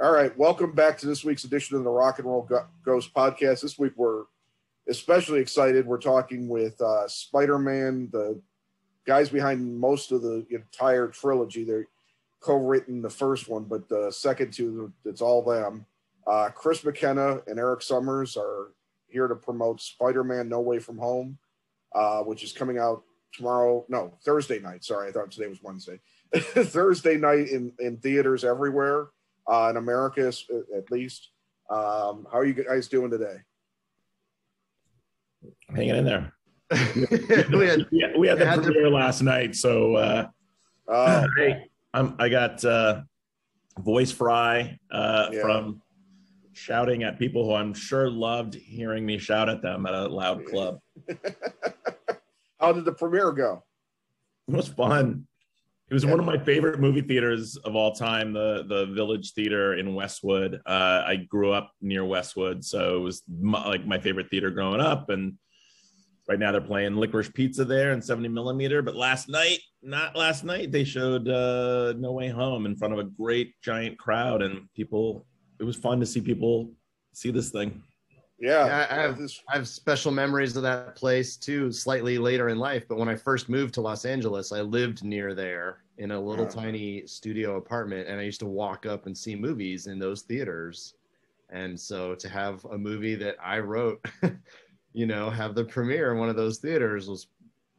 All right, welcome back to this week's edition of the Rock and Roll Ghost podcast. This week we're especially excited. We're talking with uh, Spider-Man, the guys behind most of the entire trilogy. They're co-written the first one, but the second two, it's all them. Uh, Chris McKenna and Erik Sommers are here to promote Spider-Man: No Way From Home, uh, which is coming out tomorrow. No, Thursday night. Sorry, I thought today was Wednesday. Thursday night in in theaters everywhere uh, in America, at least. Um, how are you guys doing today? Hanging in there. we had yeah, we had the had premiere to... last night, so uh, uh, hey, I'm, I got uh, voice fry uh, yeah. from shouting at people who I'm sure loved hearing me shout at them at a loud club. How did the premiere go? It was fun. It was one of my favorite movie theaters of all time, the the Village Theater in Westwood. Uh, I grew up near Westwood, so it was my, like my favorite theater growing up. And right now they're playing Licorice Pizza there in 70 millimeter. But last night, not last night, they showed uh, No Way Home in front of a great giant crowd, and people. It was fun to see people see this thing. Yeah, yeah I, have, I have special memories of that place too. Slightly later in life, but when I first moved to Los Angeles, I lived near there in a little yeah. tiny studio apartment, and I used to walk up and see movies in those theaters. And so to have a movie that I wrote, you know, have the premiere in one of those theaters was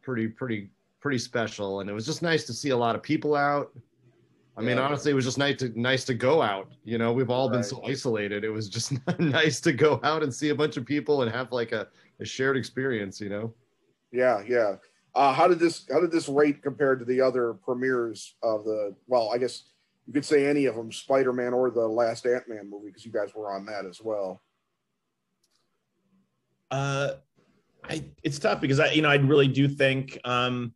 pretty, pretty, pretty special. And it was just nice to see a lot of people out. I mean, yeah. honestly, it was just nice to nice to go out. You know, we've all right. been so isolated. It was just nice to go out and see a bunch of people and have like a, a shared experience. You know. Yeah, yeah. Uh, how did this how did this rate compared to the other premieres of the? Well, I guess you could say any of them, Spider Man or the last Ant Man movie, because you guys were on that as well. Uh, I, it's tough because I, you know, I really do think um,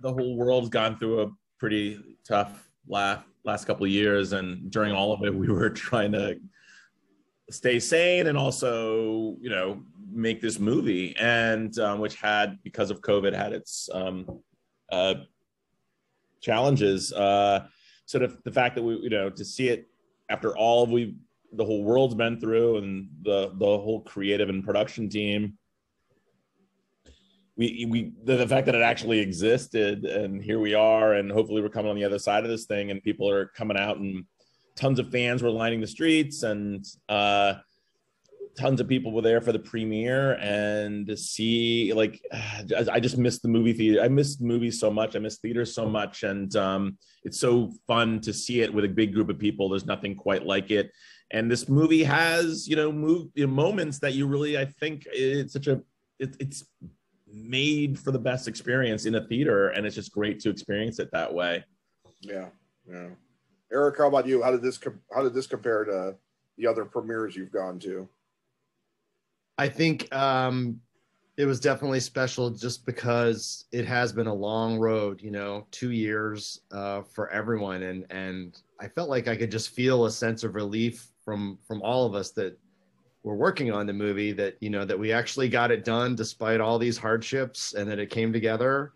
the whole world's gone through a pretty tough last last couple of years, and during all of it, we were trying to stay sane and also, you know, make this movie, and um, which had because of COVID had its um, uh, challenges. Uh, sort of the fact that we, you know, to see it after all we the whole world's been through and the the whole creative and production team we we the, the, fact that it actually existed and here we are and hopefully we're coming on the other side of this thing and people are coming out and tons of fans were lining the streets and uh tons of people were there for the premiere and to see like i just missed the movie theater i missed movies so much. I missed theaters so much and um it's so fun to see it with a big group of people. There's nothing quite like it. And this movie has you know move you know, moments that you really i think it's such a it, it's made for the best experience in a theater and it's just great to experience it that way. Yeah yeah. Erik how about you? How did this how did this compare to the other premieres you've gone to? I think um it was definitely special just because it has been a long road you know two years uh, for everyone. And and i felt like i could just feel a sense of relief from from all of us that were working on the movie that you know that we actually got it done despite all these hardships and that it came together.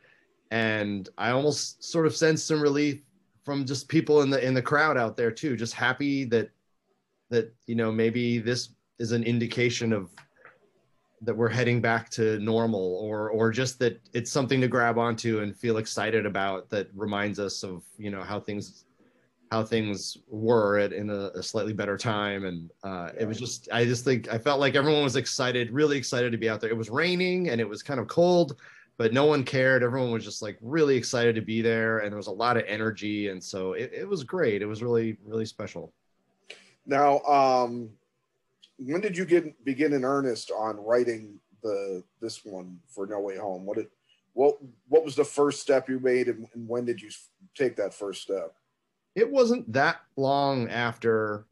And i almost sort of sense some relief from just people in the in the crowd out there too just happy that that you know maybe this is an indication of that we're heading back to normal or or just that it's something to grab onto and feel excited about that reminds us of you know how things how things were at, in a, a, slightly better time. And uh, it was just, I just think, I felt like everyone was excited, really excited to be out there. It was raining and it was kind of cold, but no one cared. Everyone was just like really excited to be there. And there was a lot of energy. And so it, it was great. It was really, really special. Now, um, when did you get begin in earnest on writing the this one for No Way Home? What did what what was the first step you made, and, and when did you take that first step? It wasn't that long after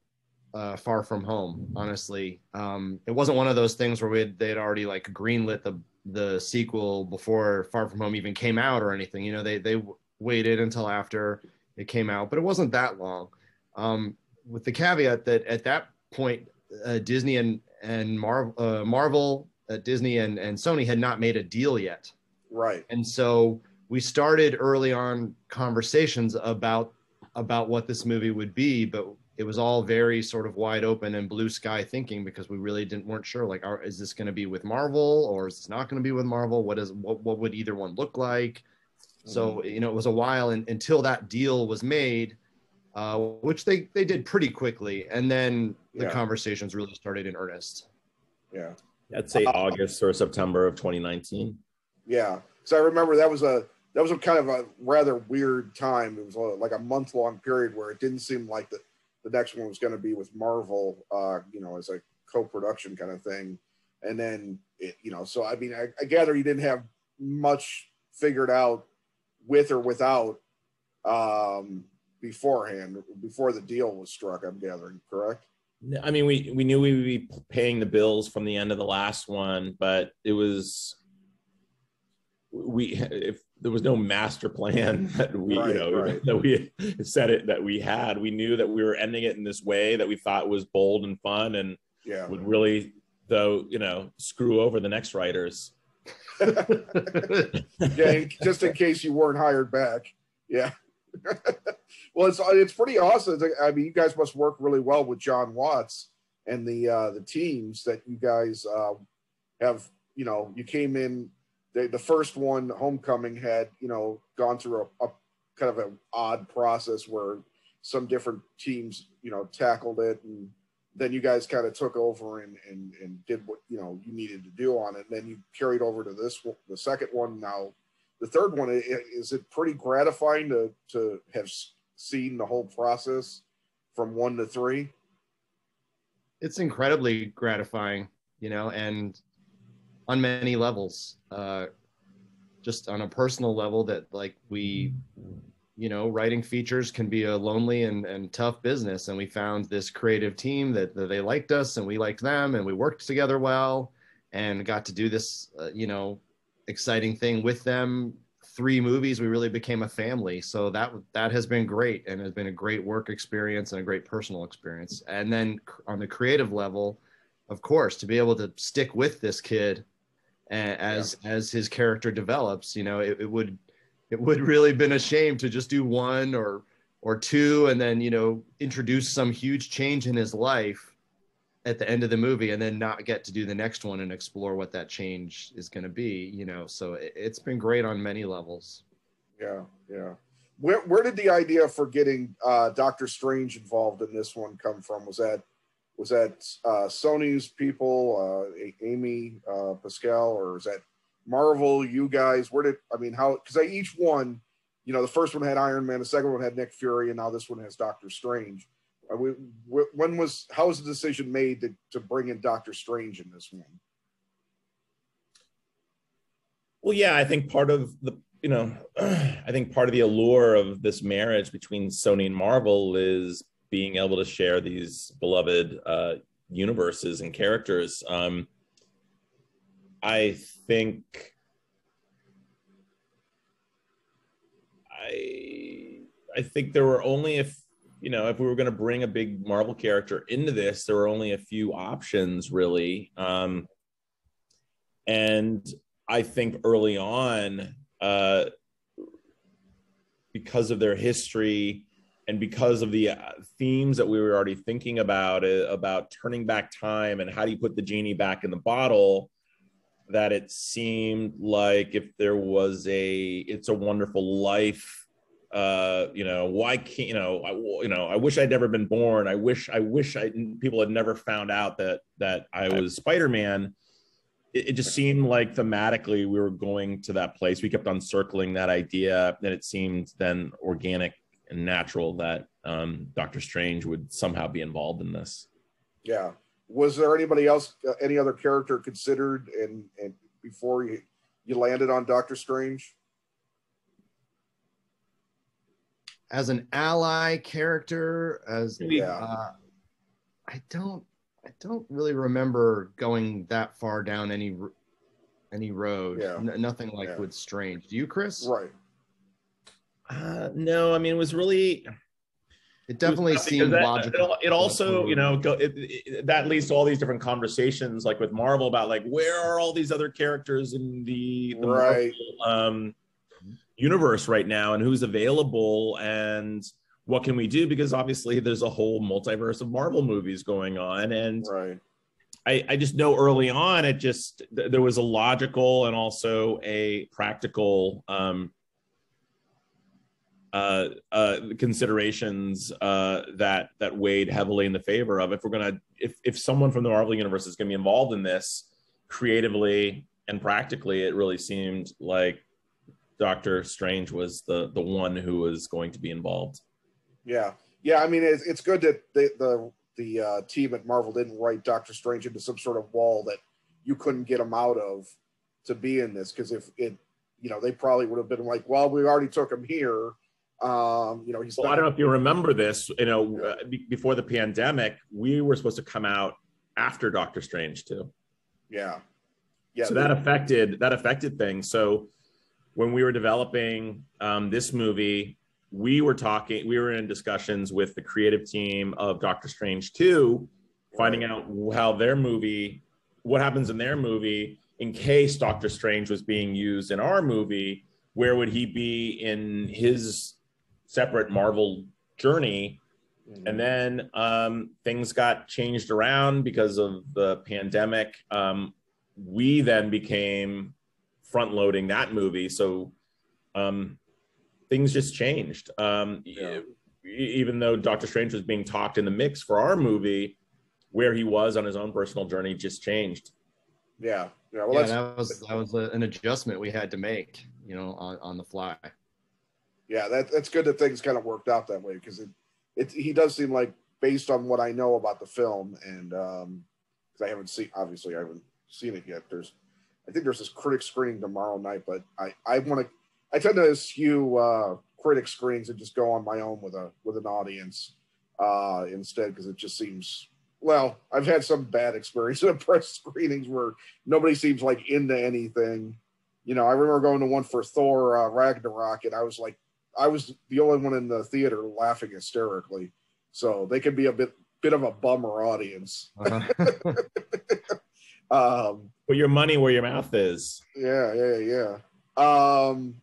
uh, Far From Home. Honestly, um, it wasn't one of those things where we they'd already like greenlit the the sequel before Far From Home even came out or anything. You know, they they waited until after it came out, but it wasn't that long. Um, with the caveat that at that point, uh, Disney and and Marvel, uh, Marvel, uh, Disney and and Sony had not made a deal yet. Right. And so we started early on conversations about about what this movie would be, but it was all very sort of wide open and blue sky thinking because we really didn't weren't sure like are, is this going to be with Marvel or is this not going to be with Marvel? What is what what would either one look like? So Mm-hmm. you know it was a while in, until that deal was made, uh, which they they did pretty quickly, and then the Yeah. conversations really started in earnest. Yeah. I'd say August or September of 2019. Yeah, because I remember that was a that was a kind of a rather weird time. It was a, like a month long period where it didn't seem like the the next one was going to be with Marvel, uh, you know, as a co production kind of thing. And then it, you know, so I mean, I, I gather you didn't have much figured out with or without um, beforehand before the deal was struck. I'm gathering, correct? I mean, we we knew we would be paying the bills from the end of the last one, but it was we if there was no master plan that we Right, you know right. that we said it that we had. We knew that we were ending it in this way that we thought was bold and fun and Yeah. would really though you know screw over the next writers. yeah, just in case you weren't hired back. Yeah. well, it's it's pretty awesome. I mean, you guys must work really well with Jon Watts and the uh, the teams that you guys uh, have. You know, you came in. The, the first one, Homecoming, had you know gone through a, a kind of an odd process where some different teams you know tackled it and then you guys kind of took over and, and and did what you know you needed to do on it. And then you carried over to this the second one. Now, the third one is it pretty gratifying to to have seen the whole process from one to three? it's incredibly gratifying, you know, and on many levels. Uh, just on a personal level, that like we, you know, writing features can be a lonely and, and tough business. And we found this creative team that, that they liked us and we liked them and we worked together well and got to do this, uh, you know, exciting thing with them. Three movies, we really became a family. So that that has been great and has been a great work experience and a great personal experience. And then on the creative level, of course, to be able to stick with this kid a- as as his character develops, you know, it, it would it would really been a shame to just do one or or two and then you know introduce some huge change in his life at the end of the movie and then not get to do the next one and explore what that change is going to be you know so it, it's been great on many levels Yeah, yeah. Where where did the idea for getting uh, Doctor Strange involved in this one come from? Was that was that uh, Sony's people, uh, Amy uh, Pascal, or is that Marvel? You guys? Where did I mean how? Because they each one, you know, the first one had Iron Man, the second one had Nick Fury, and now this one has Doctor Strange. We, wh- when was how was the decision made to, to bring in Doctor Strange in this one? Well, yeah, I think part of the you know, I think part of the allure of this marriage between Sony and Marvel is being able to share these beloved uh, universes and characters. Um, I think I I think there were only if you know if we were going to bring a big Marvel character into this, there were only a few options really, um, and I think early on, uh, because of their history and because of the uh, themes that we were already thinking about uh, about turning back time and how do you put the genie back in the bottle that it seemed like if there was a it's a wonderful life uh you know why can't you know i you know i wish i'd never been born. I wish i wish i people had never found out that that i was spider-man. It, it just seemed like thematically we were going to that place. We kept on circling that idea and it seemed then organic and natural that um dr strange would somehow be involved in this Yeah. Was there anybody else, uh, any other character considered, and and before you you landed on Doctor Strange? as an ally character as Yeah. uh, i don't i don't really remember going that far down any any road Yeah. N- nothing like Yeah. with strange do you chris Right. Uh no i mean it was really it definitely Because seemed that- logical It, it also, you know, go, it, it, that leads to all these different conversations, like with Marvel, about like where are all these other characters in the, the Right. Marvel, um, universe right now, and who's available, and what can we do? Because obviously there's a whole multiverse of Marvel movies going on, and Right. I, I just know early on it just th- there was a logical and also a practical um, uh, uh, considerations uh, that that weighed heavily in the favor of if we're gonna if if someone from the Marvel universe is gonna be involved in this creatively and practically, it really seemed like Doctor Strange was the the one who was going to be involved. Yeah, yeah. I mean, it's, it's good that the the the uh, team at Marvel didn't write Doctor Strange into some sort of wall that you couldn't get him out of to be in this. Because if it, you know, they probably would have been like, well, we already took him here. Um, you know, he's. Well, I don't know if you remember this. You know, uh, be- before the pandemic, we were supposed to come out after Doctor Strange too. Yeah, yeah. so that affected that affected things. So when we were developing um, this movie, we were talking, we were in discussions with the creative team of Doctor Strange two, finding out how their movie, what happens in their movie in case Doctor Strange was being used in our movie. Where would he be in his separate Marvel journey? Mhm. and then um, things got changed around because of the pandemic. Um, we then became front loading that movie, so um, things just changed. Um, Yeah. even though Doctor Strange was being talked in the mix for our movie, where he was on his own personal journey just changed. yeah, yeah. Well, yeah, that was that was a, an adjustment we had to make, you know, on, on the fly. Yeah. That that's good that things kind of worked out that way because it, it he does seem like based on what I know about the film and um I haven't seen obviously I haven't seen it yet. There's I think there's this critic screening tomorrow night, but I I want to I tend to eschew uh, critic screenings and just go on my own with a with an audience uh, instead because it just seems well I've had some bad experiences at press screenings where nobody seems like into anything. You know, I remember going to one for Thor uh, Ragnarok, and I was like, I was the only one in the theater laughing hysterically. So they can be a bit bit of a bummer audience. Uh-huh. Um, Put your money where your mouth is. yeah, yeah, yeah. Um,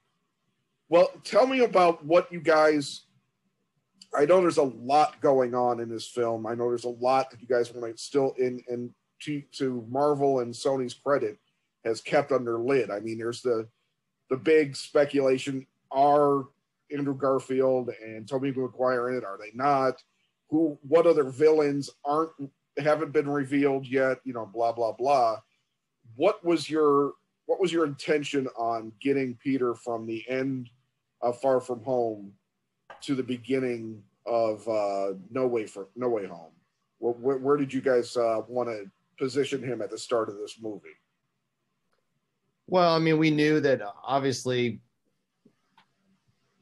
well, tell me about what you guys. I know there's a lot going on in this film. I know there's a lot that you guys want to still in and to to Marvel and Sony's credit has kept under lid. I mean, there's the the big speculation: are Andrew Garfield and Tobey Maguire in it? Are they not? Who? What other villains aren't haven't been revealed yet? You know, blah blah blah. What was your what was your intention on getting Peter from the end of Far From Home to the beginning of uh, No Way for No Way Home? Where, where, where did you guys uh, want to position him at the start of this movie? Well, I mean, we knew that obviously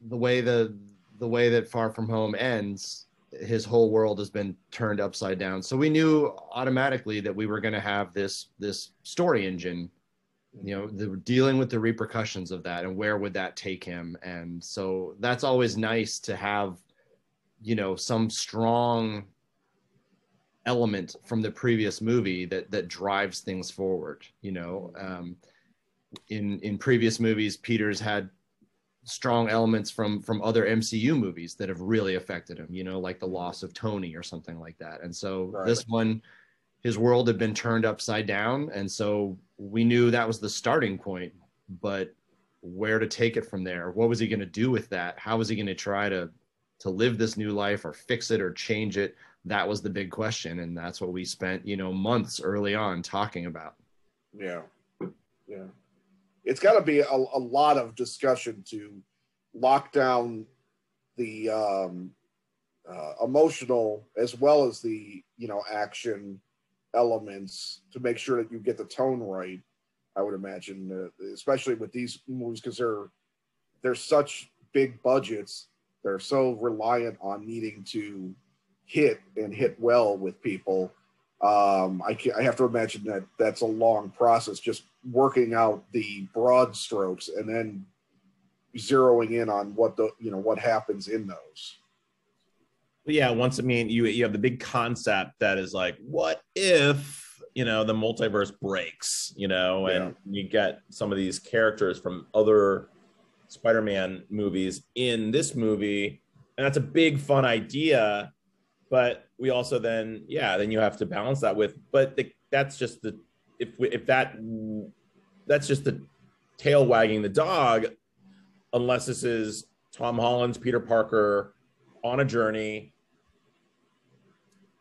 the way the the way that Far From Home ends, his whole world has been turned upside down. So we knew automatically that we were going to have this this story engine, you know, the, dealing with the repercussions of that and where would that take him. And so that's always nice to have, you know, some strong element from the previous movie that that drives things forward. You know. Um, in in previous movies peter's had strong elements from from other mcu movies that have really affected him you know like the mm-hmm. loss of tony or something like that. And so Right. this one his world had been turned upside down. And so we knew that was the starting point but where to take it from there? What was he going to do with that? How was he going to try to to live this new life or fix it or change it? That was the big question. And that's what we spent you know months early on talking about. Yeah, yeah. It's got to be a, a lot of discussion to lock down the um, uh, emotional as well as the you know action elements to make sure that you get the tone right. I would imagine, uh, especially with these movies, because they're they're such big budgets. They're so reliant on needing to hit and hit well with people um, I, I have to imagine that that's a long process, just working out the broad strokes and then zeroing in on what the you know what happens in those. Yeah, once I mean you you have the big concept that is like, what if you know the multiverse breaks, you know, and you get some of these characters from other Spider-Man movies in this movie, and that's a big fun idea but we also then yeah then you have to balance that with but the, that's just the if if that that's just the tail wagging the dog unless this is tom holland's peter parker on a journey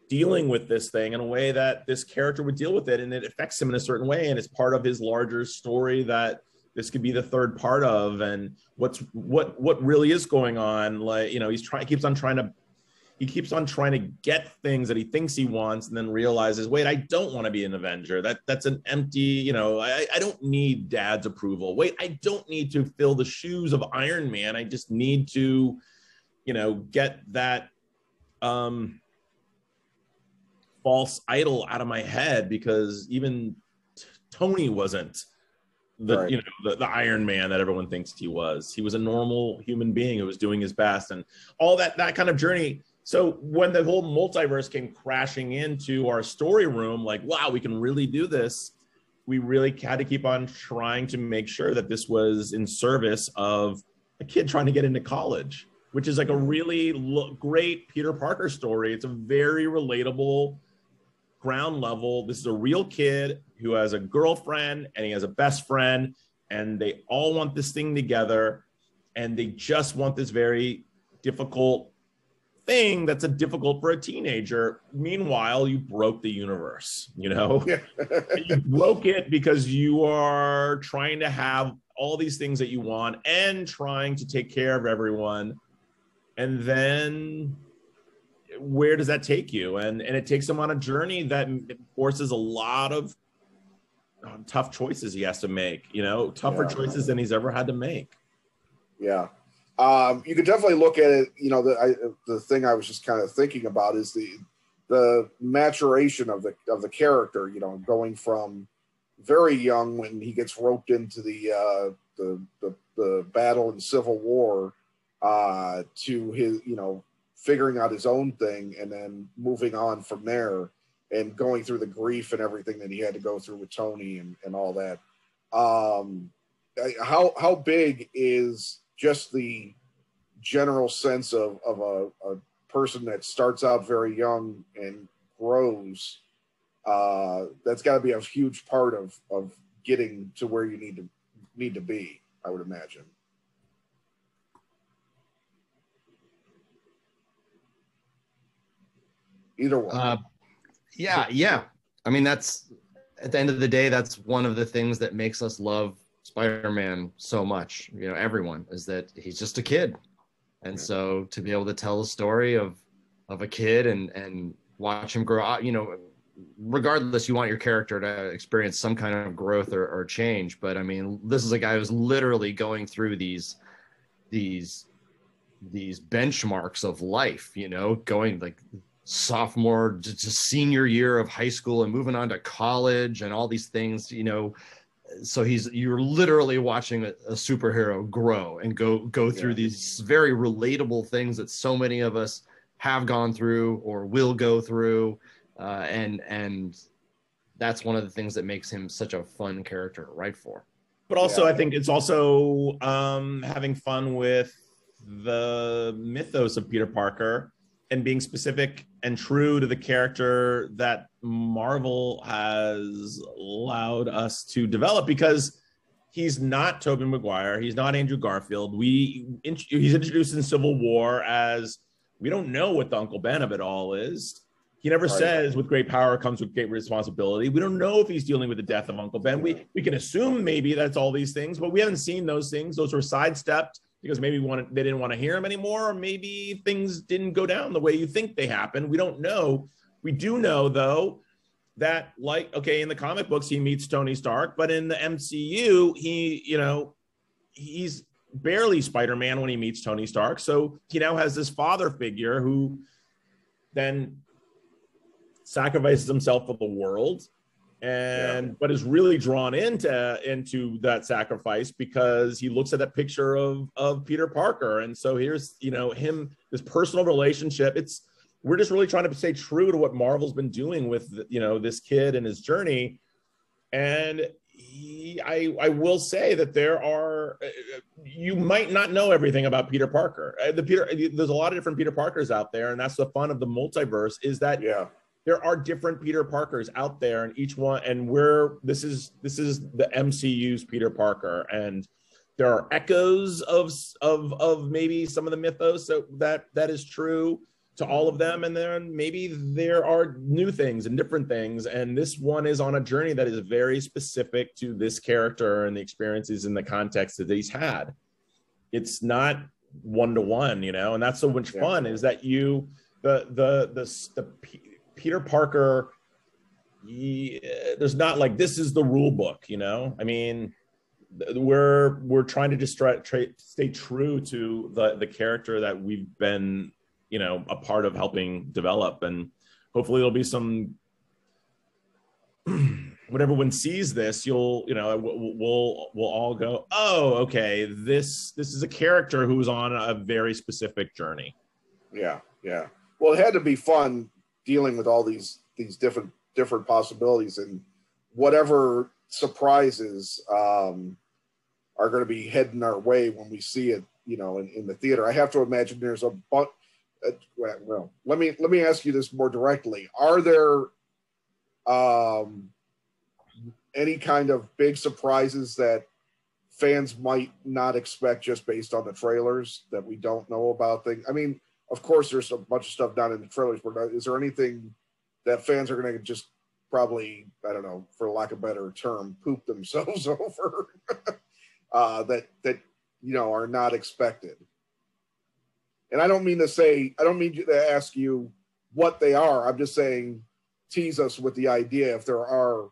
dealing with this thing in a way that this character would deal with it and it affects him in a certain way and it's part of his larger story that this could be the third part of and what's what what really is going on like you know he's trying keeps on trying to he keeps on trying to get things that he thinks he wants and then realizes wait i don't want to be an avenger. That that's an empty you know I, I don't need dad's approval. Wait i don't need to fill the shoes of iron man. I just need to you know get that um false idol out of my head because even t- tony wasn't the right. you know the, the iron man that everyone thinks he was. He was a normal human being who was doing his best and all that that kind of journey so when the whole multiverse came crashing into our story room like wow we can really do this we really had to keep on trying to make sure that this was in service of a kid trying to get into college which is like a really lo- great peter parker story it's a very relatable ground level. This is a real kid who has a girlfriend and he has a best friend, and they all want this thing together, and they just want this very difficult thing that's a difficult for a teenager. Meanwhile, you broke the universe, you know? you broke it because you are trying to have all these things that you want and trying to take care of everyone. And then where does that take you? And and it takes him on a journey that forces a lot of um, tough choices he has to make. You know, tougher yeah. choices than he's ever had to make. Yeah, um, you could definitely look at it. You know, the I, the thing I was just kind of thinking about is the the maturation of the of the character. You know, going from very young when he gets roped into the uh, the, the the battle in Civil War uh, to his you know figuring out his own thing and then moving on from there and going through the grief and everything that he had to go through with Tony and, and all that. Um, how how big is just the general sense of, of a, a person that starts out very young and grows? Uh, that's got to be a huge part of of getting to where you need to need to be. I would imagine. Either one. Uh, yeah, yeah. I mean, that's at the end of the day, that's one of the things that makes us love Spider-Man so much. You know, everyone is that he's just a kid, and so to be able to tell a story of of a kid and and watch him grow up, you know, regardless, you want your character to experience some kind of growth or, or change. But I mean, this is a guy who's literally going through these these these benchmarks of life you know going like sophomore to, senior year of high school and moving on to college and all these things you know so he's you're literally watching a, a superhero grow and go go through yeah. these very relatable things that so many of us have gone through or will go through uh, and and that's one of the things that makes him such a fun character to write for but also yeah. i think it's also um, having fun with the mythos of peter parker and being specific and true to the character that Marvel has allowed us to develop because he's not Tobey Maguire, he's not Andrew Garfield. We he's introduced in Civil War as we don't know what the Uncle Ben of it all is. He never right. says with great power comes with great responsibility. We don't know if he's dealing with the death of Uncle Ben. We we can assume maybe that's all these things, but we haven't seen those things. Those were sidestepped because maybe wanted, they didn't want to hear him anymore, or maybe things didn't go down the way you think they happened. We don't know. We do know though that like okay in the comic books he meets Tony Stark, but in the MCU he you know he's barely Spider-Man when he meets Tony Stark. So he now has this father figure who then sacrifices himself for the world and yeah. but is really drawn into into that sacrifice because he looks at that picture of of Peter Parker and so here's you know him this personal relationship it's we're just really trying to stay true to what Marvel's been doing with you know this kid and his journey and I I will say that there are you might not know everything about Peter Parker. Uh, the Peter there's a lot of different Peter Parkers out there, and that's the fun of the multiverse is that Yeah. There are different Peter Parkers out there, and each one and we're this is this is the MCU's Peter Parker, and there are echoes of of of maybe some of the mythos so that that is true to all of them and then maybe there are new things and different things and this one is on a journey that is very specific to this character and the experiences in the context that he's had. It's not one to one you know and that's so much fun is that you the the the, the peter parker he, there's not like this is the rule book you know? I mean we're we're trying to just try, try stay true to the the character that we've been you know a part of helping develop. And hopefully there'll be some when everyone sees this you'll you know we'll, we'll all go oh okay this this is a character who's on a very specific journey. Yeah, yeah. Well, it had to be fun dealing with all these these different different possibilities and whatever surprises um, are going to be heading our way when we see it, you know, in, in the theater. I have to imagine there's a bunch. Uh, well, let me let me ask you this more directly: Are there um, any kind of big surprises that fans might not expect just based on the trailers that we don't know about? Thing. I mean, of course, there's a bunch of stuff not in the trailers, but is there anything that fans are going to just probably, I don't know, for lack of a better term, poop themselves over uh, that that you know are not expected? And I don't mean to say, I don't mean to ask you what they are. I'm just saying, tease us with the idea if there are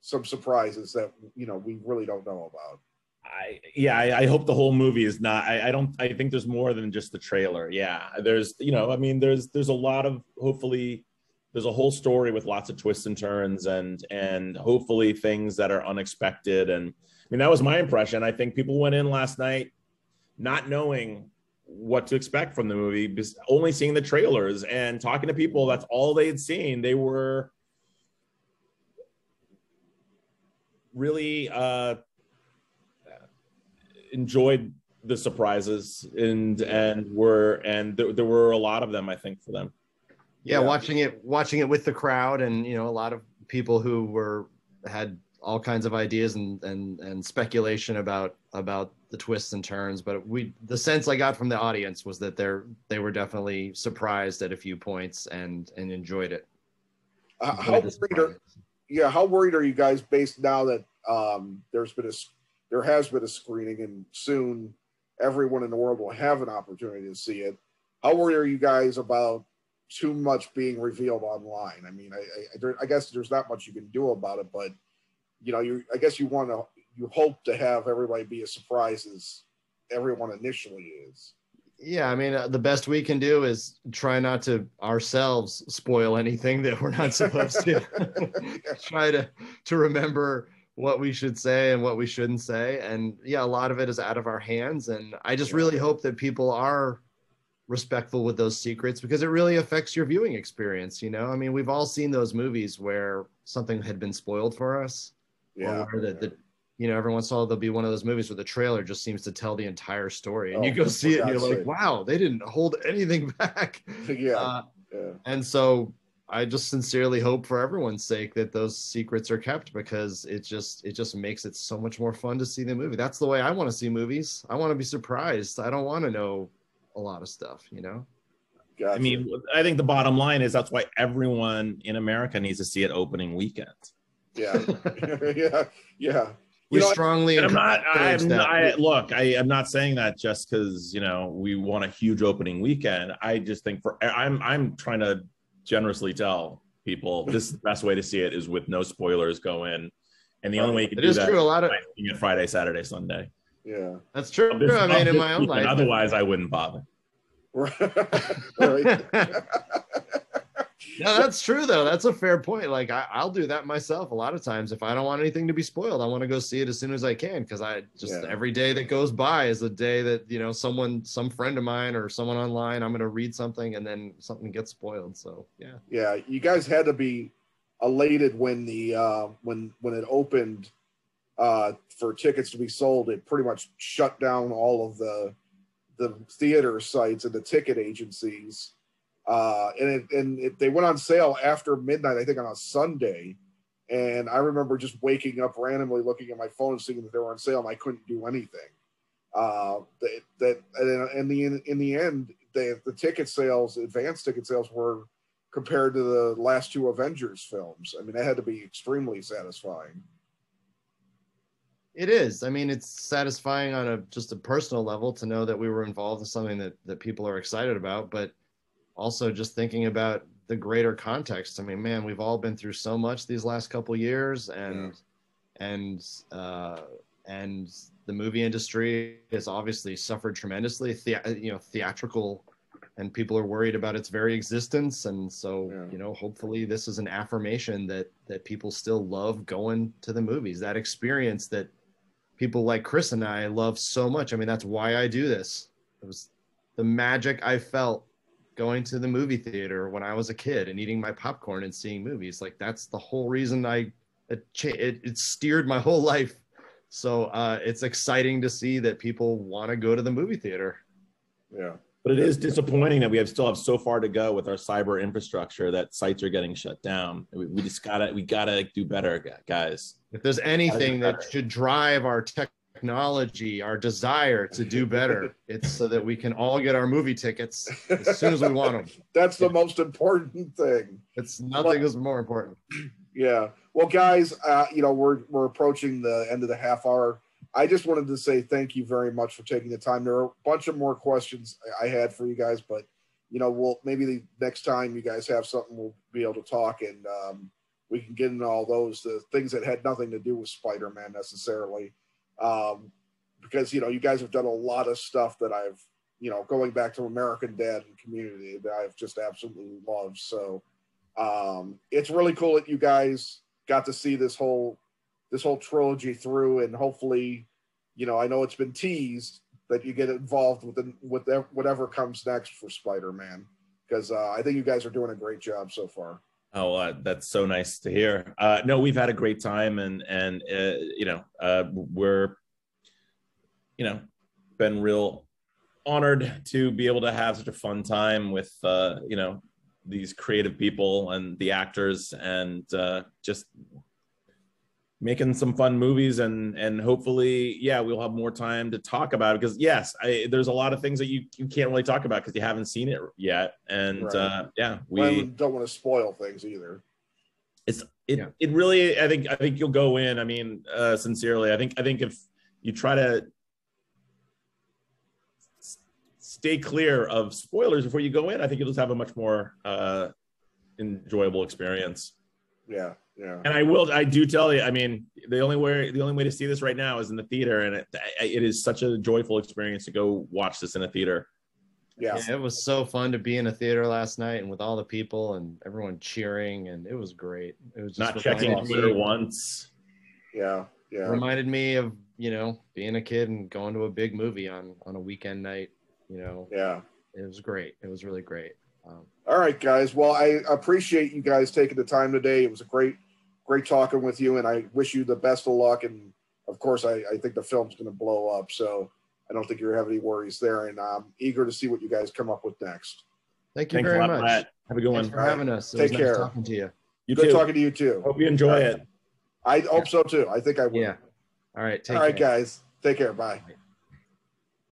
some surprises that you know we really don't know about. I yeah, I, I hope the whole movie is not. I, I don't. I think there's more than just the trailer. Yeah, there's you know, I mean, there's there's a lot of hopefully there's a whole story with lots of twists and turns and and hopefully things that are unexpected. And I mean, that was my impression. I think people went in last night not knowing what to expect from the movie, only seeing the trailers and talking to people. That's all they had seen. They were really uh enjoyed the surprises and and were and there, there were a lot of them i think for them. Yeah, Yeah. watching it watching it with the crowd and you know a lot of people who were had all kinds of ideas and and and speculation about about the twists and turns but we the sense i got from the audience was that they're they were definitely surprised at a few points and and enjoyed it. Uh, Enjoyed the worried are, yeah, how worried are you guys based now that um, there's been a s- there has been a screening and soon everyone in the world will have an opportunity to see it. How worried are you guys about too much being revealed online? I mean, I I, I, there- I guess there's not much you can do about it, but you know, you I guess you want to you hope to have everybody be as surprised as everyone initially is. yeah i mean uh, the best we can do is try not to ourselves spoil anything that we're not supposed to try to to remember what we should say and what we shouldn't say and yeah a lot of it is out of our hands and i just really hope that people are respectful with those secrets because it really affects your viewing experience you know? I mean we've all seen those movies where something had been spoiled for us Yeah, or the, the you know every once in a while there'll be one of those movies where the trailer just seems to tell the entire story and you Oh, go see it and you're like wow they didn't hold anything back. Yeah, uh, yeah. and so I just sincerely hope for everyone's sake that those secrets are kept because it just it just makes it so much more fun to see the movie. That's the way I want to see movies. I want to be surprised. I don't want to know a lot of stuff, you know. Gotcha. i mean i think the bottom line is that's why everyone in america needs to see it opening weekend yeah, yeah, yeah. we You know, strongly i'm not i'm not I, look i am not saying that just because you know we want a huge opening weekend i just think for i'm i'm trying to generously tell people this is the best way to see it is with no spoilers go in and the only way you can it do is that true. A lot of is by seeing it friday saturday sunday yeah. that's true. This- I mean, of in my own life, otherwise i wouldn't bother right. no, that's true though. That's a fair point. Like I, I'll do that myself a lot of times. If I don't want anything to be spoiled, I want to go see it as soon as I can because I just Yeah. every day that goes by is a day that you know someone, some friend of mine or someone online, I'm going to read something and then something gets spoiled. So yeah, yeah, you guys had to be elated when the uh, when when it opened uh, for tickets to be sold, it pretty much shut down all of the the theater sites and the ticket agencies. Uh, and it, and it, they went on sale after midnight, I think, on a Sunday. And I remember just waking up randomly, looking at my phone, and seeing that they were on sale, and I couldn't do anything. Uh, that that and in the in the end, the the ticket sales, advanced ticket sales, were compared to the last two Avengers films. I mean, that had to be extremely satisfying. It is. I mean, it's satisfying on a just a personal level to know that we were involved in something that that people are excited about, but also just thinking about the greater context. I mean, man, we've all been through so much these last couple years, and yeah. and uh, and the movie industry has obviously suffered tremendously. The, you know, theatrical, and people are worried about its very existence. And so, yeah. you know, hopefully, this is an affirmation that that people still love going to the movies. That experience that people like Chris and I love so much. I mean, that's why I do this. It was the magic I felt going to the movie theater when I was a kid and eating my popcorn and seeing movies. Like that's the whole reason I it it, it steered my whole life. So uh, it's exciting to see that people want to go to the movie theater. Yeah. But it is disappointing that we have still have so far to go with our cyber infrastructure that sites are getting shut down. We, we just gotta we gotta do better, guys. If there's anything that should drive our technology, our desire to do better, it's so that we can all get our movie tickets as soon as we want them. That's the most important thing. It's nothing is more important. Yeah. Well, guys, uh, you know we're we're approaching the end of the half hour I just wanted to say thank you very much for taking the time. There are a bunch of more questions I had for you guys, but you know, we'll maybe the next time you guys have something, we'll be able to talk and um, we can get into all those the things that had nothing to do with Spider-Man necessarily, um, because you know you guys have done a lot of stuff that I've you know going back to American Dad and Community that I've just absolutely loved. So um, it's really cool that you guys got to see this whole this whole trilogy through, and hopefully, you know, I know it's been teased that you get involved with the, with whatever comes next for Spider-Man because uh, I think you guys are doing a great job so far. Oh, uh, that's so nice to hear. Uh, no, we've had a great time, and and uh, you know, uh, we're you know been real honored to be able to have such a fun time with uh, you know these creative people and the actors, and just making some fun movies and and hopefully yeah we'll have more time to talk about it. Because yes I, there's a lot of things that you, you can't really talk about because you haven't seen it yet. And right. uh, yeah we well, don't want to spoil things either. It's it, yeah. it really i think i think you'll go in i mean uh, sincerely. I think i think if you try to stay clear of spoilers before you go in i think you'll just have a much more uh, enjoyable experience yeah yeah. And I will, I do tell you, I mean, the only way, the only way to see this right now is in the theater, and it, it is such a joyful experience to go watch this in a theater. Yeah. yeah. It was so fun to be in a theater last night and with all the people and everyone cheering, and it was great. It was just not checking Twitter once. Yeah. Yeah. Reminded me of, you know, being a kid and going to a big movie on, on a weekend night, you know. Yeah. It was great. It was really great. Um, all right, guys. Well, I appreciate you guys taking the time today. It was a great, great talking with you, and I wish you the best of luck. And of course, I, I think the film's going to blow up, so I don't think you have any worries there. And I'm eager to see what you guys come up with next. Thank you Thanks very lot, much. Matt. Have a good Thanks one. for having us. It Take care. Nice talking to you. You good too. talking to you too. Hope you enjoy it. I hope so too. I think I will. Yeah. All right. All right, care. guys. Take care. Bye. Bye.